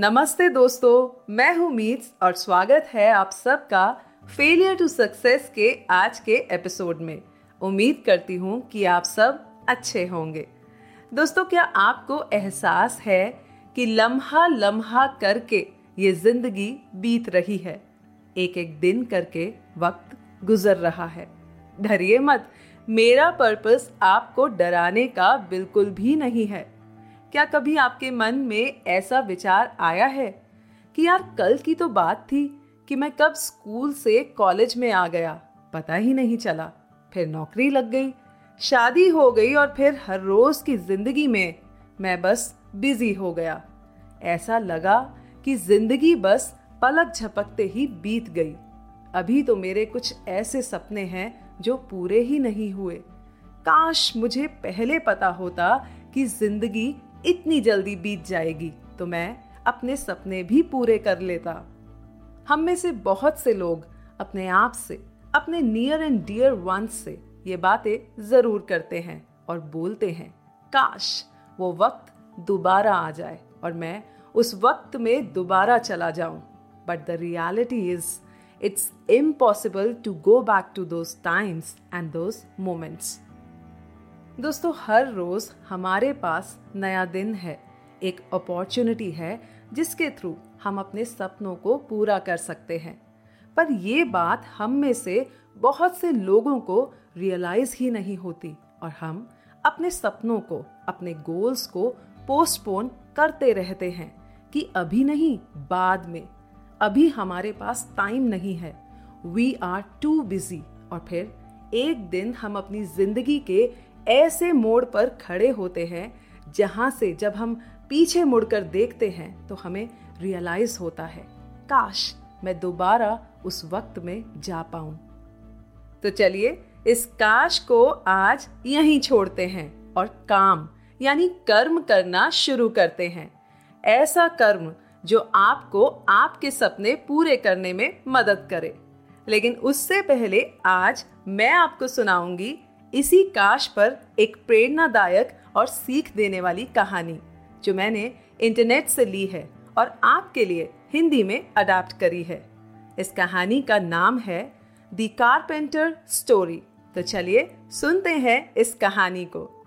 नमस्ते दोस्तों, मैं हूँ मीत और स्वागत है आप सबका फेलियर टू सक्सेस के आज के एपिसोड में। उम्मीद करती हूँ कि आप सब अच्छे होंगे। दोस्तों, क्या आपको एहसास है कि लम्हा लम्हा करके ये ज़िंदगी बीत रही है? एक एक दिन करके वक्त गुजर रहा है। डरिए मत, मेरा पर्पस आपको डराने का बिल्कुल भी नहीं है। क्या कभी आपके मन में ऐसा विचार आया है कि यार कल की तो बात थी कि मैं कब स्कूल से कॉलेज में आ गया? पता ही नहीं चला। फिर नौकरी लग गई, शादी हो गई और फिर हर रोज की ज़िंदगी में मैं बस बिज़ी हो गया। ऐसा लगा कि ज़िंदगी बस पलक झपकते ही बीत गई। अभी तो मेरे कुछ ऐसे सपने हैं जो पूरे ही नहीं हुए। काश मुझे पहले पता होता कि ज़िंदगी इतनी जल्दी बीत जाएगी तो मैं अपने सपने भी पूरे कर लेता। हम में से बहुत से लोग अपने आप से, अपने नियर एंड डियर वंस से ये बातें ज़रूर करते हैं और बोलते हैं, काश वो वक्त दोबारा आ जाए और मैं उस वक्त में दोबारा चला जाऊँ। But the reality is it's impossible to go back to those times and those moments दोस्तों, हर रोज हमारे पास नया दिन है। एक अपॉर्चुनिटी है जिसके थ्रू हम अपने सपनों को पूरा कर सकते हैं। पर ये बात हम में से बहुत से लोगों को रियलाइज़ ही नहीं होती और हम अपने सपनों को, अपने गोल्स को पोस्टपोन करते रहते हैं कि अभी नहीं, बाद में। अभी हमारे पास टाइम नहीं है। वी आर टू बिज़ी और फिर एक दिन हम अपनी ज़िंदगी के ऐसे मोड़ पर खड़े होते हैं, जहाँ से जब हम पीछे मुड़कर देखते हैं तो हमें रियलाइज़ होता है, काश मैं दोबारा उस वक्त में जा पाऊँ। तो चलिए, इस काश को आज यहीं छोड़ते हैं और काम, यानी कर्म करना शुरू करते हैं। ऐसा कर्म जो आपको आपके सपने पूरे करने में मदद करे। लेकिन उससे पहले आज मैं आपको सुनाऊँगी इसी काश पर एक प्रेरणादायक और सीख देने वाली कहानी, जो मैंने इंटरनेट से ली है और आपके लिए हिंदी में अडाप्ट करी है। इस कहानी का नाम है दी कारपेंटर स्टोरी। तो चलिए सुनते हैं इस कहानी को।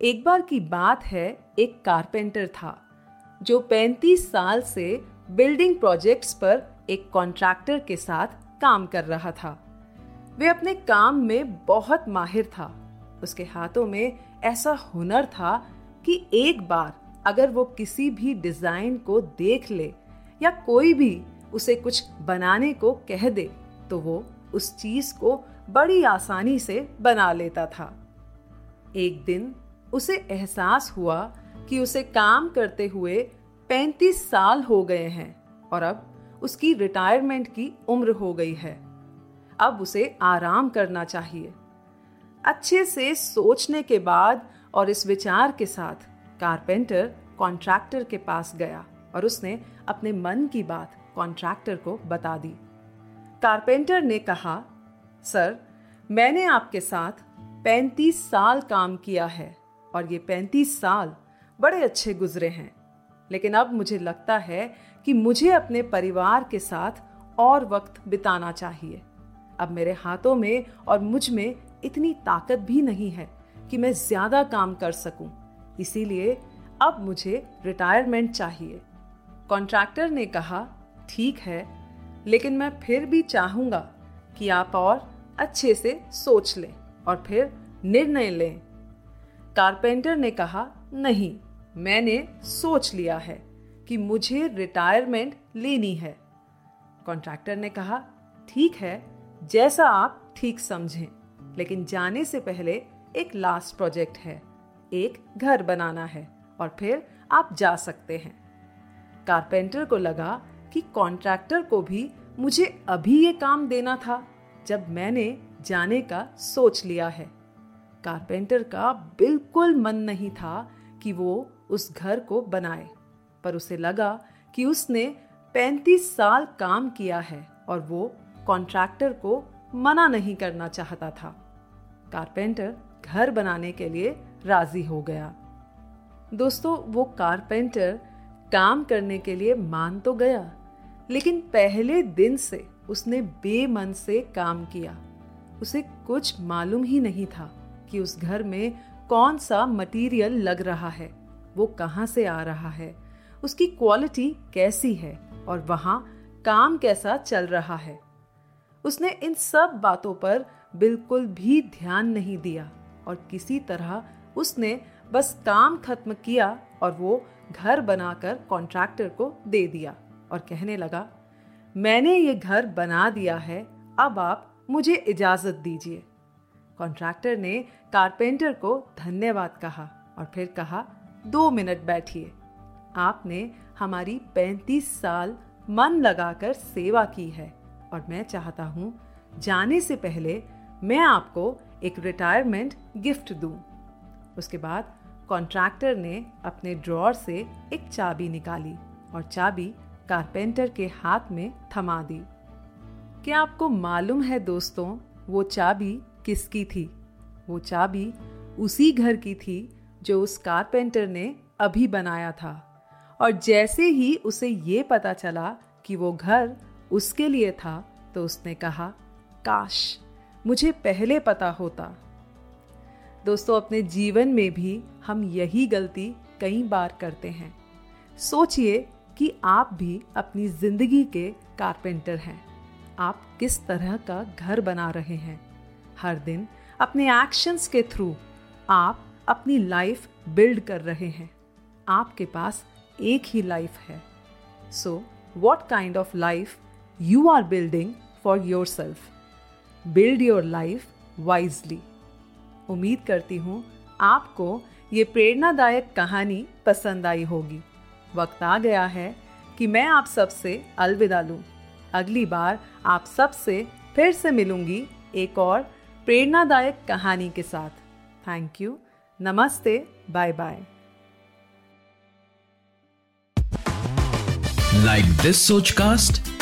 एक बार की बात है, एक कारपेंटर था, जो 35 साल से बिल्डिंग प्रोजेक्ट्स पर एक कॉन्ट्रैक्टर के साथ काम कर रहा था। वे अपने काम में बहुत माहिर था। उसके हाथों में ऐसा हुनर था कि एक बार अगर वो किसी भी डिज़ाइन को देख ले या कोई भी उसे कुछ बनाने को कह दे तो वो उस चीज़ को बड़ी आसानी से बना लेता था। एक दिन उसे एहसास हुआ कि उसे काम करते हुए 35 साल हो गए हैं और अब उसकी रिटायरमेंट की उम्र हो गई है। अब उसे आराम करना चाहिए। अच्छे से सोचने के बाद और इस विचार के साथ कारपेंटर कॉन्ट्रैक्टर के पास गया और उसने अपने मन की बात कॉन्ट्रैक्टर को बता दी। कारपेंटर ने कहा, सर, मैंने आपके साथ 35 साल काम किया है और ये 35 साल बड़े अच्छे गुजरे हैं। लेकिन अब मुझे लगता है कि मुझे अपने परिवार के साथ और वक्त बिताना चाहिए। अब मेरे हाथों में और मुझमें इतनी ताकत भी नहीं है कि मैं ज़्यादा काम कर सकूँ। इसीलिए अब मुझे रिटायरमेंट चाहिए। कॉन्ट्रैक्टर ने कहा, ठीक है, लेकिन मैं फिर भी चाहूँगा कि आप और अच्छे से सोच लें और फिर निर्णय लें। कारपेंटर ने कहा, नहीं, मैंने सोच लिया है कि मुझे रिटायरमेंट लेनी है। कॉन्ट्रैक्टर ने कहा, ठीक है जैसा आप ठीक समझें, लेकिन जाने से पहले एक लास्ट प्रोजेक्ट है, एक घर बनाना है, और फिर आप जा सकते हैं। कारपेंटर को लगा कि कॉन्ट्रैक्टर को भी मुझे अभी ये काम देना था, जब मैंने जाने का सोच लिया है। कारपेंटर का बिल्कुल मन नहीं था कि वो उस घर को बनाए, पर उसे लगा कि उसने 35 साल काम किया है और वो कॉन्ट्रैक्टर को मना नहीं करना चाहता था। कारपेंटर घर बनाने के लिए राज़ी हो गया। दोस्तों, वो कारपेंटर काम करने के लिए मान तो गया, लेकिन पहले दिन से उसने बेमन से काम किया। उसे कुछ मालूम ही नहीं था कि उस घर में कौन सा मटेरियल लग रहा है, वो कहाँ से आ रहा है, उसकी क्वालिटी कैसी है और वहाँ काम कैसा चल रहा है। उसने इन सब बातों पर बिल्कुल भी ध्यान नहीं दिया और किसी तरह उसने बस काम खत्म किया और वो घर बनाकर कॉन्ट्रैक्टर को दे दिया और कहने लगा, मैंने ये घर बना दिया है, अब आप मुझे इजाज़त दीजिए। कॉन्ट्रैक्टर ने कारपेंटर को धन्यवाद कहा और फिर कहा, दो मिनट बैठिए। आपने हमारी पैंतीस साल मन लगाकर सेवा की है। और मैं चाहता हूँ, जाने से पहले मैं आपको एक रिटायरमेंट गिफ्ट दूँ। उसके बाद कॉन्ट्रैक्टर ने अपने ड्रॉर से एक चाबी निकाली और चाबी कारपेंटर के हाथ में थमा दी। क्या आपको मालूम है दोस्तों, वो चाबी किसकी थी? वो चाबी उसी घर की थी जो उस कारपेंटर ने अभी बनाया था। और जैसे ही उसे ये पता चला कि वो घर उसके लिए था तो उसने कहा, काश, मुझे पहले पता होता। दोस्तों, अपने जीवन में भी हम यही गलती कई बार करते हैं। सोचिए कि आप भी अपनी ज़िंदगी के कारपेंटर हैं। आप किस तरह का घर बना रहे हैं। हर दिन अपने एक्शंस के थ्रू आप अपनी लाइफ बिल्ड कर रहे हैं। आपके पास एक ही लाइफ है। So what kind of life are building for yourself build your life wisely उम्मीद करती हूँ आपको ये प्रेरणादायक कहानी पसंद आई होगी। वक्त आ गया है कि मैं आप सबसे अलविदा लूँ। अगली बार आप सबसे फिर से मिलूँगी एक और प्रेरणादायक कहानी के साथ। थैंक यू नमस्ते. बाय बाय लाइक दिस सोच Sochcast?